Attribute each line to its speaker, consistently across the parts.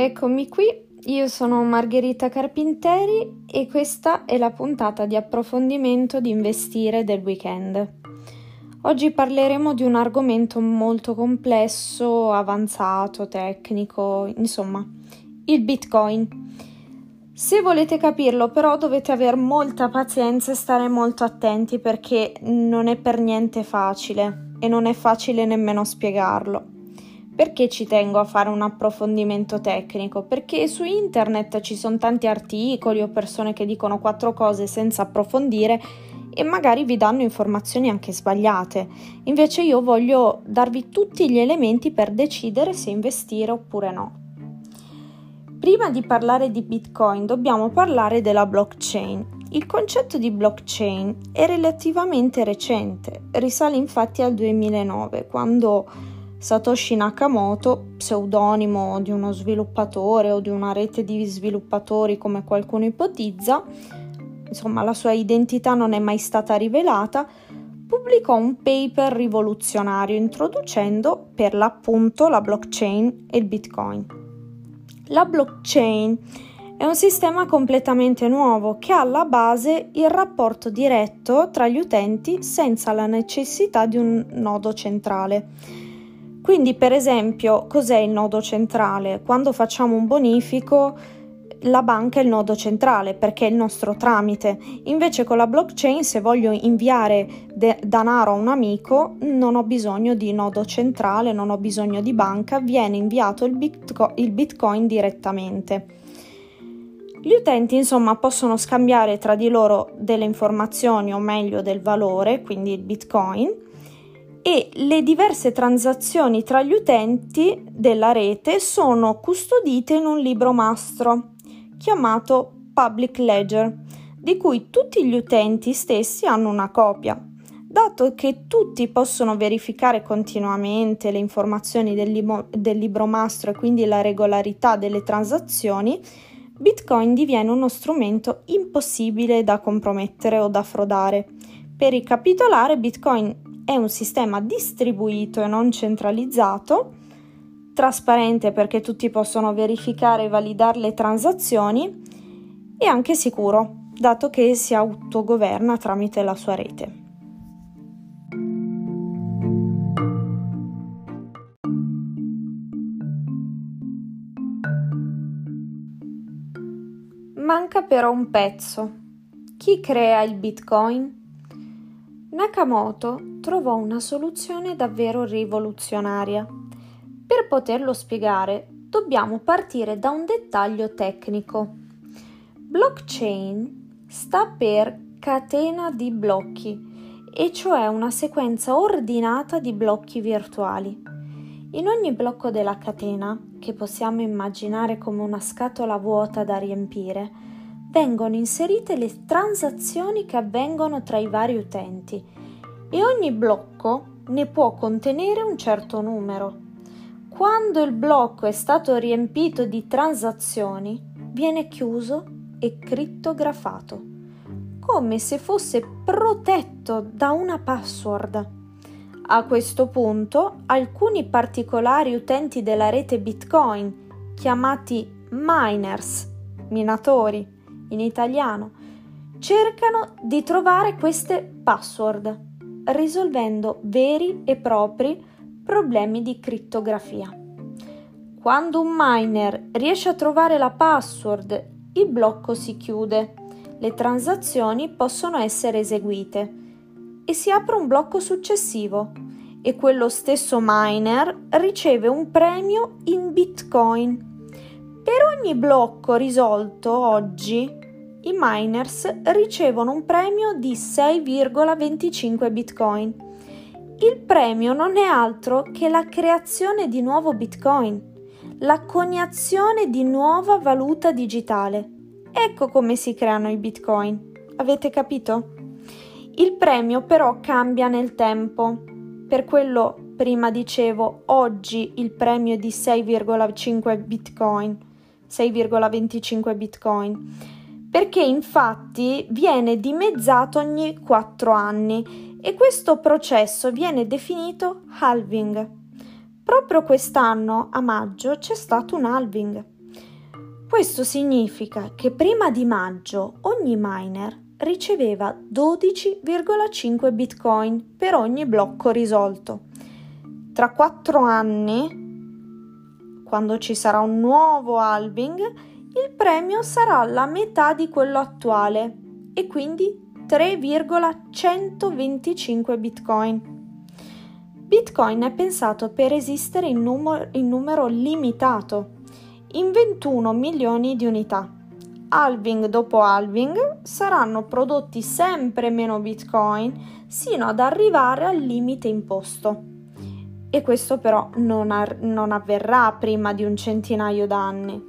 Speaker 1: Eccomi qui, io sono Margherita Carpinteri e questa è la puntata di approfondimento di investire del weekend. Oggi parleremo di un argomento molto complesso, avanzato, tecnico, insomma, il Bitcoin. Se volete capirlo però dovete avere molta pazienza e stare molto attenti perché non è per niente facile e non è facile nemmeno spiegarlo. Perché ci tengo a fare un approfondimento tecnico? Perché su internet ci sono tanti articoli o persone che dicono quattro cose senza approfondire e magari vi danno informazioni anche sbagliate. Invece io voglio darvi tutti gli elementi per decidere se investire oppure no. Prima di parlare di Bitcoin dobbiamo parlare della blockchain. Il concetto di blockchain è relativamente recente, risale infatti al 2009, quando Satoshi Nakamoto, pseudonimo di uno sviluppatore o di una rete di sviluppatori come qualcuno ipotizza, insomma la sua identità non è mai stata rivelata, pubblicò un paper rivoluzionario introducendo per l'appunto la blockchain e il bitcoin. La blockchain è un sistema completamente nuovo che ha alla base il rapporto diretto tra gli utenti senza la necessità di un nodo centrale quindi, per esempio, cos'è il nodo centrale? Quando facciamo un bonifico, la banca è il nodo centrale perché è il nostro tramite. Invece con la blockchain, se voglio inviare de- denaro a un amico, non ho bisogno di nodo centrale, non ho bisogno di banca, viene inviato il, bitco- il bitcoin direttamente. Gli utenti insomma possono scambiare tra di loro delle informazioni o meglio del valore, quindi il bitcoin, e le diverse transazioni tra gli utenti della rete sono custodite in un libro mastro chiamato Public Ledger, di cui tutti gli utenti stessi hanno una copia. Dato che tutti possono verificare continuamente le informazioni del, limo- del libro mastro e quindi la regolarità delle transazioni, Bitcoin diviene uno strumento impossibile da compromettere o da frodare. Per ricapitolare, Bitcoin è un sistema distribuito e non centralizzato, trasparente perché tutti possono verificare e validare le transazioni e anche sicuro, dato che si autogoverna tramite la sua rete. Manca però un pezzo. Chi crea il Bitcoin? Nakamoto trovò una soluzione davvero rivoluzionaria. Per poterlo spiegare, dobbiamo partire da un dettaglio tecnico. Blockchain sta per catena di blocchi, e cioè una sequenza ordinata di blocchi virtuali. In ogni blocco della catena, che possiamo immaginare come una scatola vuota da riempire, vengono inserite le transazioni che avvengono tra i vari utenti e ogni blocco ne può contenere un certo numero. Quando il blocco è stato riempito di transazioni, viene chiuso e crittografato, come se fosse protetto da una password. A questo punto, alcuni particolari utenti della rete Bitcoin, chiamati miners, minatori, in italiano, cercano di trovare queste password, risolvendo veri e propri problemi di crittografia. Quando un miner riesce a trovare la password, il blocco si chiude, le transazioni possono essere eseguite e si apre un blocco successivo e quello stesso miner riceve un premio in bitcoin. Per ogni blocco risolto oggi i miners ricevono un premio di 6,25 bitcoin. Il premio non è altro che la creazione di nuovo bitcoin, la coniazione di nuova valuta digitale. Ecco come si creano i bitcoin. Avete capito? Il premio però cambia nel tempo. Per quello prima dicevo oggi il premio è di 6,5 bitcoin, 6,25 bitcoin perché infatti viene dimezzato ogni 4 anni e questo processo viene definito halving. Proprio quest'anno, a maggio, c'è stato un halving. Questo significa che prima di maggio ogni miner riceveva 12,5 bitcoin per ogni blocco risolto. Tra 4 anni, quando ci sarà un nuovo halving, il premio sarà la metà di quello attuale e quindi 3,125 bitcoin. Bitcoin è pensato per esistere in, numero, in numero limitato in 21 milioni di unità. Halving dopo halving saranno prodotti sempre meno bitcoin sino ad arrivare al limite imposto. E questo però non, ar- non avverrà prima di un centinaio d'anni.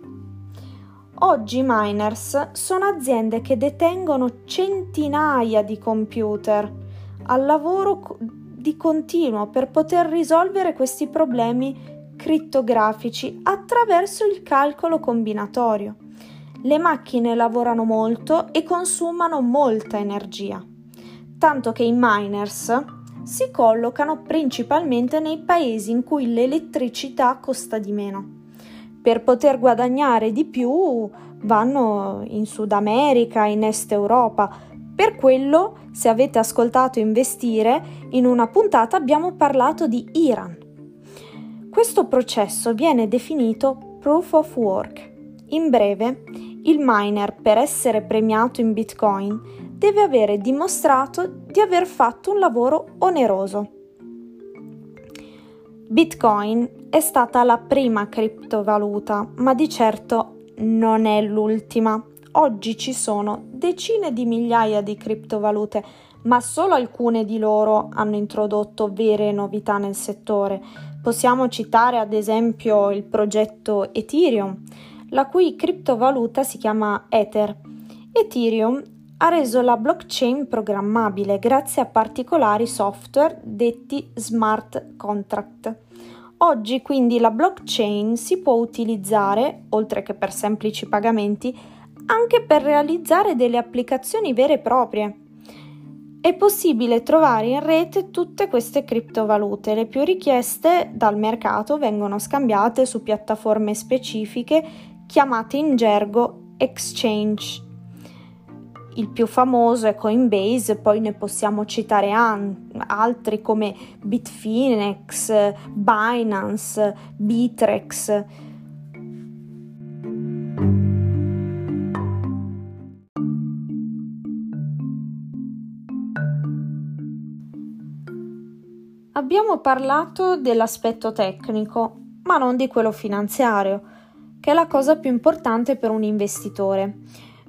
Speaker 1: Oggi miners sono aziende che detengono centinaia di computer al lavoro di continuo per poter risolvere questi problemi crittografici attraverso il calcolo combinatorio. Le macchine lavorano molto e consumano molta energia, tanto che i miners si collocano principalmente nei paesi in cui l'elettricità costa di meno. Per poter guadagnare di più vanno in Sud America, in Est Europa. Per quello, se avete ascoltato investire, in una puntata abbiamo parlato di Iran. Questo processo viene definito proof of work. In breve, il miner per essere premiato in Bitcoin deve avere dimostrato di aver fatto un lavoro oneroso. Bitcoin è stata la prima criptovaluta, ma di certo non è l'ultima. Oggi ci sono decine di migliaia di criptovalute, ma solo alcune di loro hanno introdotto vere novità nel settore Possiamo citare ad esempio il progetto Ethereum, la cui criptovaluta si chiama Ether. Ethereum ha reso la blockchain programmabile grazie a particolari software detti smart contract. Oggi quindi la blockchain si può utilizzare, oltre che per semplici pagamenti, anche per realizzare delle applicazioni vere e proprie. È possibile trovare in rete tutte queste criptovalute. Le più richieste dal mercato vengono scambiate su piattaforme specifiche chiamate in gergo exchange. Il più famoso è Coinbase, poi ne possiamo citare an- altri come Bitfinex, Binance, Bitrex. Abbiamo parlato dell'aspetto tecnico, ma non di quello finanziario, che è la cosa più importante per un investitore.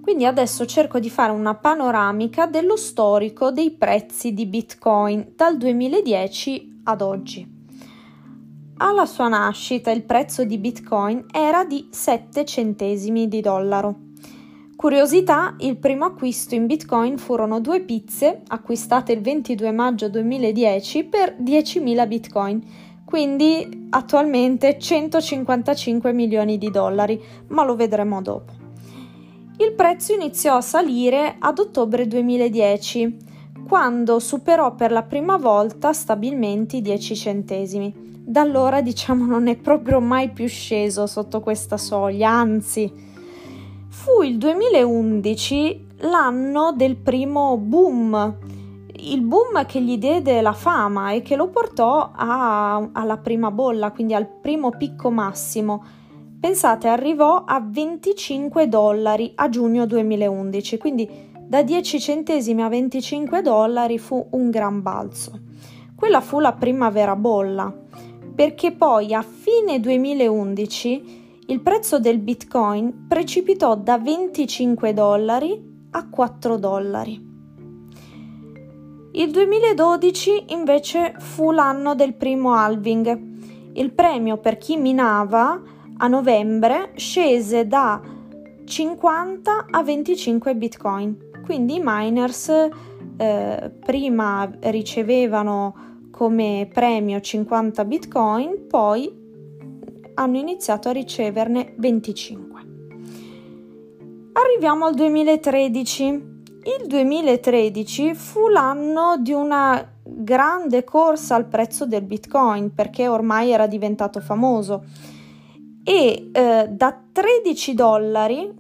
Speaker 1: Quindi adesso cerco di fare una panoramica dello storico dei prezzi di Bitcoin dal 2010 ad oggi. Alla sua nascita il prezzo di Bitcoin era di 7 centesimi di dollaro. Curiosità, il primo acquisto in Bitcoin furono due pizze acquistate il 22 maggio 2010 per 10.000 Bitcoin, quindi attualmente 155 milioni di dollari, ma lo vedremo dopo. Il prezzo iniziò a salire ad ottobre 2010, quando superò per la prima volta stabilmente i 10 centesimi. Da allora diciamo non è proprio mai più sceso sotto questa soglia, anzi Fu il 2011 l'anno del primo boom, il boom che gli diede la fama e che lo portò a, alla prima bolla, quindi al primo picco massimo. Pensate, arrivò a 25 dollari a giugno 2011, quindi da 10 centesimi a 25 dollari fu un gran balzo. Quella fu la prima vera bolla, perché poi a fine 2011 il prezzo del bitcoin precipitò da 25 dollari a 4 dollari. Il 2012 invece fu l'anno del primo halving. Il premio per chi minava a novembre scese da 50 a 25 bitcoin. Quindi i miners eh, prima ricevevano come premio 50 bitcoin, poi hanno iniziato a riceverne 25. Arriviamo al 2013. Il 2013 fu l'anno di una grande corsa al prezzo del Bitcoin perché ormai era diventato famoso. E eh, da 13 dollari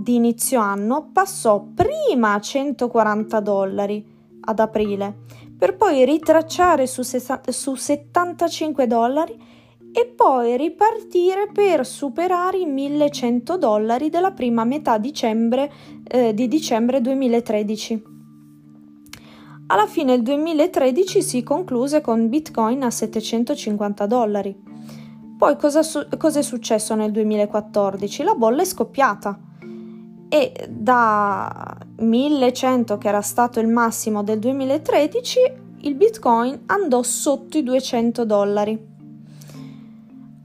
Speaker 1: di inizio anno passò prima a 140 dollari ad aprile per poi ritracciare su, su 75 dollari e poi ripartire per superare i 1100 dollari della prima metà dicembre, eh, di dicembre 2013. Alla fine del 2013 si concluse con Bitcoin a 750 dollari. Poi cosa, su- cosa è successo nel 2014? La bolla è scoppiata e da 1100 che era stato il massimo del 2013 il Bitcoin andò sotto i 200 dollari.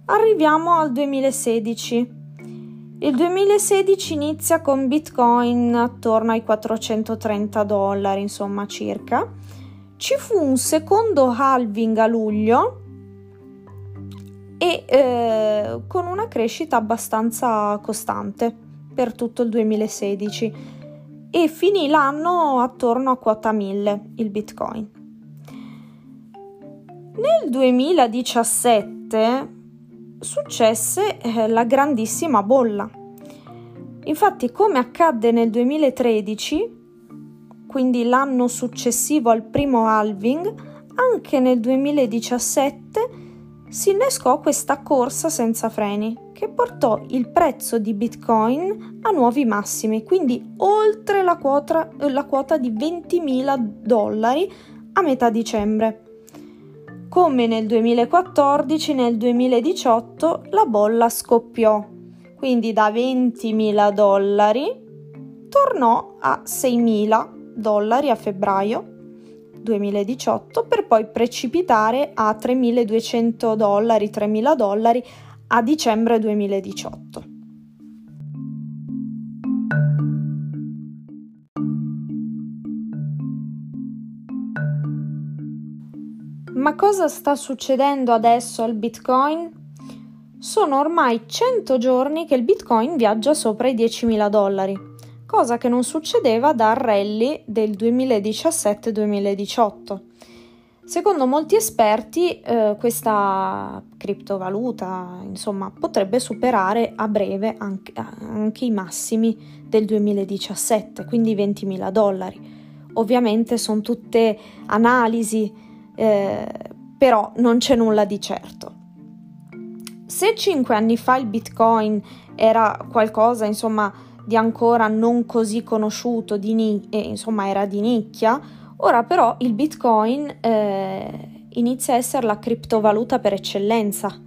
Speaker 1: Arriviamo al 2016. Il 2016 inizia con Bitcoin attorno ai 430 dollari, insomma circa. Ci fu un secondo halving a luglio e eh, con una crescita abbastanza costante per tutto il 2016 e finì l'anno attorno a quota 1000 il Bitcoin. Nel 2017 successe eh, la grandissima bolla. Infatti, come accadde nel 2013, quindi l'anno successivo al primo halving, anche nel 2017 si innescò questa corsa senza freni che portò il prezzo di Bitcoin a nuovi massimi, quindi oltre la quota, la quota di 20.000 dollari a metà dicembre. Come nel 2014, nel 2018 la bolla scoppiò, quindi da 20.000 dollari tornò a 6.000 dollari a febbraio 2018 per poi precipitare a 3.200 dollari, 3.000 dollari a dicembre 2018. Ma cosa sta succedendo adesso al Bitcoin? Sono ormai 100 giorni che il Bitcoin viaggia sopra i 10.000 dollari, cosa che non succedeva dal rally del 2017-2018. Secondo molti esperti eh, questa criptovaluta insomma, potrebbe superare a breve anche, anche i massimi del 2017, quindi 20.000 dollari. Ovviamente sono tutte analisi eh, però non c'è nulla di certo. Se cinque anni fa il Bitcoin era qualcosa, insomma, di ancora non così conosciuto, ni- eh, insomma, era di nicchia, ora però il Bitcoin eh, inizia a essere la criptovaluta per eccellenza.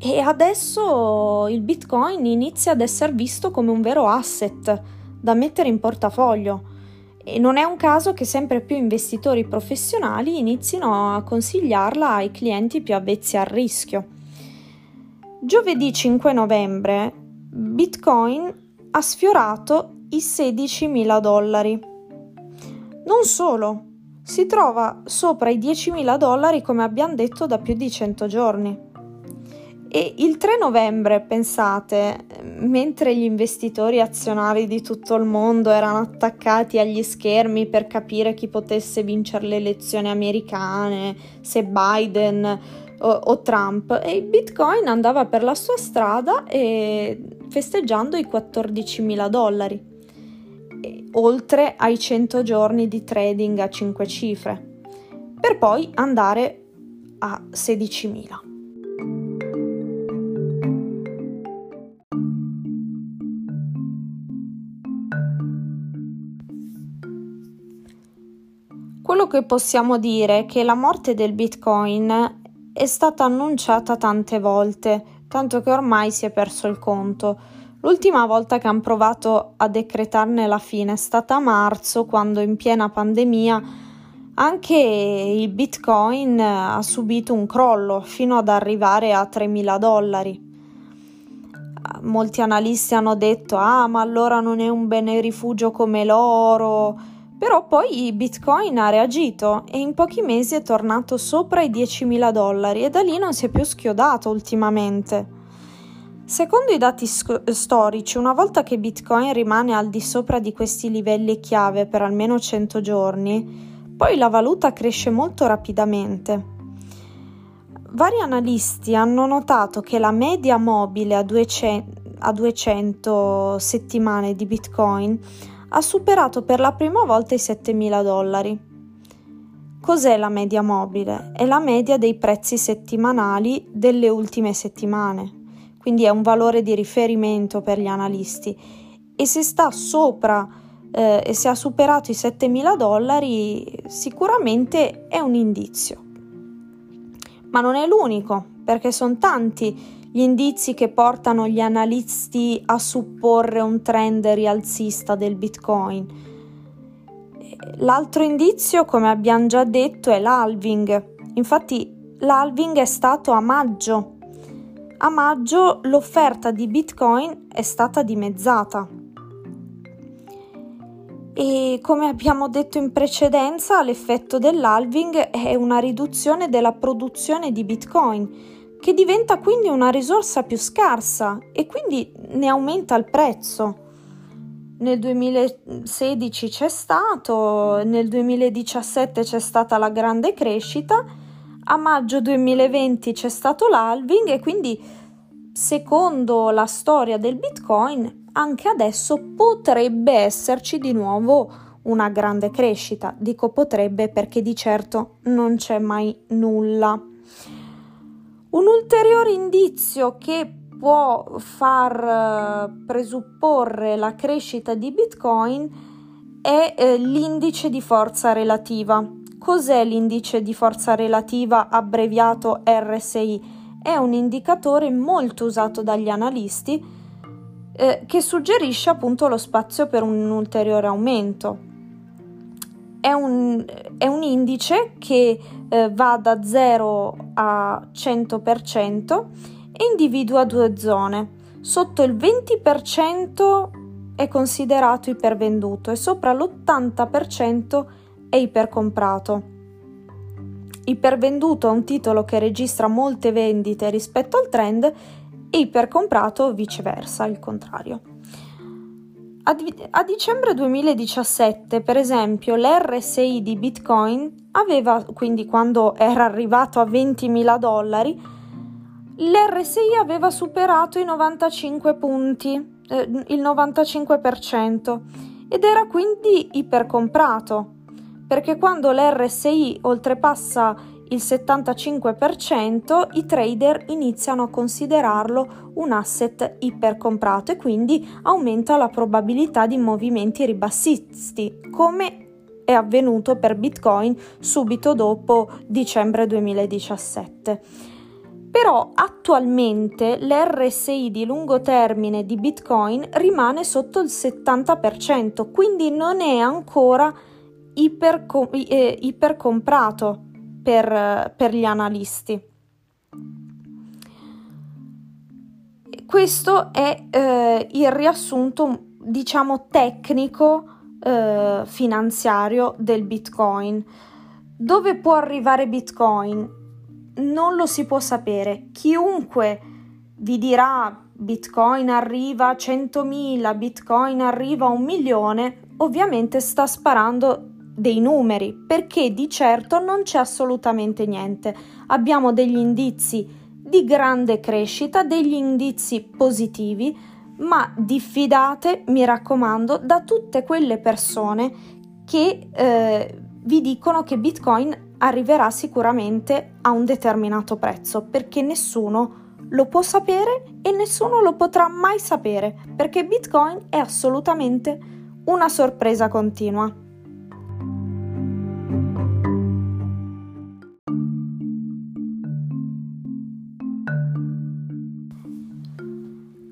Speaker 1: E adesso il Bitcoin inizia ad essere visto come un vero asset da mettere in portafoglio e non è un caso che sempre più investitori professionali inizino a consigliarla ai clienti più avvezzi al rischio. Giovedì 5 novembre Bitcoin ha sfiorato i 16.000 dollari. Non solo, si trova sopra i 10.000 dollari come abbiamo detto da più di 100 giorni. E il 3 novembre, pensate, mentre gli investitori azionari di tutto il mondo erano attaccati agli schermi per capire chi potesse vincere le elezioni americane, se Biden o, o Trump, e il Bitcoin andava per la sua strada festeggiando i 14.000 dollari, oltre ai 100 giorni di trading a 5 cifre, per poi andare a 16.000. Quello che possiamo dire è che la morte del Bitcoin è stata annunciata tante volte, tanto che ormai si è perso il conto. L'ultima volta che hanno provato a decretarne la fine è stata a marzo, quando in piena pandemia anche il Bitcoin ha subito un crollo fino ad arrivare a 3.000 dollari. Molti analisti hanno detto: Ah, ma allora non è un bene rifugio come l'oro però poi Bitcoin ha reagito e in pochi mesi è tornato sopra i 10.000 dollari e da lì non si è più schiodato ultimamente. Secondo i dati sc- storici, una volta che Bitcoin rimane al di sopra di questi livelli chiave per almeno 100 giorni, poi la valuta cresce molto rapidamente. Vari analisti hanno notato che la media mobile a 200, a 200 settimane di Bitcoin ha superato per la prima volta i 7.000 dollari. Cos'è la media mobile? È la media dei prezzi settimanali delle ultime settimane quindi è un valore di riferimento per gli analisti e se sta sopra eh, e se ha superato i 7.000 dollari sicuramente è un indizio. Ma non è l'unico, perché sono tanti gli indizi che portano gli analisti a supporre un trend rialzista del Bitcoin. L'altro indizio, come abbiamo già detto, è l'halving. Infatti l'halving è stato a maggio a maggio l'offerta di Bitcoin è stata dimezzata. E come abbiamo detto in precedenza, l'effetto dell'halving è una riduzione della produzione di Bitcoin, che diventa quindi una risorsa più scarsa e quindi ne aumenta il prezzo. Nel 2016 c'è stato, nel 2017 c'è stata la grande crescita a maggio 2020 c'è stato l'halving e quindi secondo la storia del Bitcoin anche adesso potrebbe esserci di nuovo una grande crescita. Dico potrebbe perché di certo non c'è mai nulla. Un ulteriore indizio che può far eh, presupporre la crescita di Bitcoin è eh, l'indice di forza relativa. Cos'è l'indice di forza relativa abbreviato RSI? È un indicatore molto usato dagli analisti eh, che suggerisce appunto lo spazio per un ulteriore aumento. È un, è un indice che eh, va da 0 a 100% e individua due zone. Sotto il 20% è considerato ipervenduto e sopra l'80% è ipercomprato. Ipervenduto è un titolo che registra molte vendite rispetto al trend e ipercomprato viceversa, il contrario. A, a, dicembre 2017, per esempio, l'RSI di Bitcoin aveva, quindi quando era arrivato a 20.000 dollari, l'RSI aveva superato i 95 punti, eh, il 95%, ed era quindi ipercomprato perché quando l'RSI oltrepassa il 75%, i trader iniziano a considerarlo un asset ipercomprato e quindi aumenta la probabilità di movimenti ribassisti, come è avvenuto per Bitcoin subito dopo dicembre 2017. Però attualmente l'RSI di lungo termine di Bitcoin rimane sotto il 70%, quindi non è ancora eh, ipercomprato per, per gli analisti. Questo è eh, il riassunto, diciamo, tecnico eh, finanziario del Bitcoin. Dove può arrivare Bitcoin? Non lo si può sapere. Chiunque vi dirà Bitcoin arriva a 100.000, Bitcoin arriva a un milione, ovviamente sta sparando dei numeri, perché di certo non c'è assolutamente niente. Abbiamo degli indizi di grande crescita, degli indizi positivi, ma diffidate, mi raccomando, da tutte quelle persone che eh, vi dicono che Bitcoin arriverà sicuramente a un determinato prezzo, perché nessuno lo può sapere e nessuno lo potrà mai sapere, perché Bitcoin è assolutamente una sorpresa continua.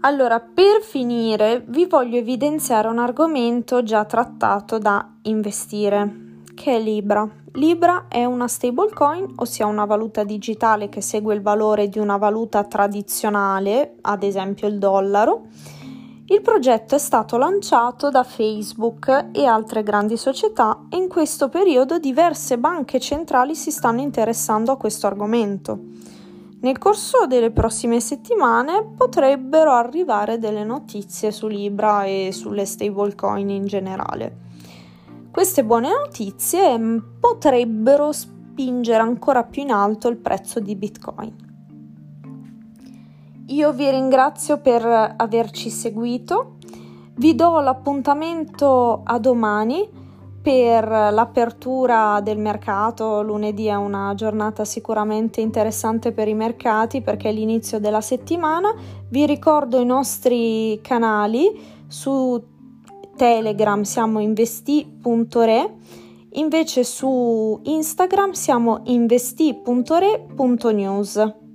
Speaker 1: Allora, per finire, vi voglio evidenziare un argomento già trattato da investire, che è Libra. Libra è una stablecoin, ossia una valuta digitale che segue il valore di una valuta tradizionale, ad esempio il dollaro. Il progetto è stato lanciato da Facebook e altre grandi società e in questo periodo diverse banche centrali si stanno interessando a questo argomento. Nel corso delle prossime settimane potrebbero arrivare delle notizie su Libra e sulle stablecoin in generale. Queste buone notizie mm, potrebbero spingere ancora più in alto il prezzo di Bitcoin. Io vi ringrazio per averci seguito, vi do l'appuntamento a domani per l'apertura del mercato. Lunedì è una giornata sicuramente interessante per i mercati perché è l'inizio della settimana. Vi ricordo i nostri canali su Telegram siamo investi.re, invece su Instagram siamo investi.re.news.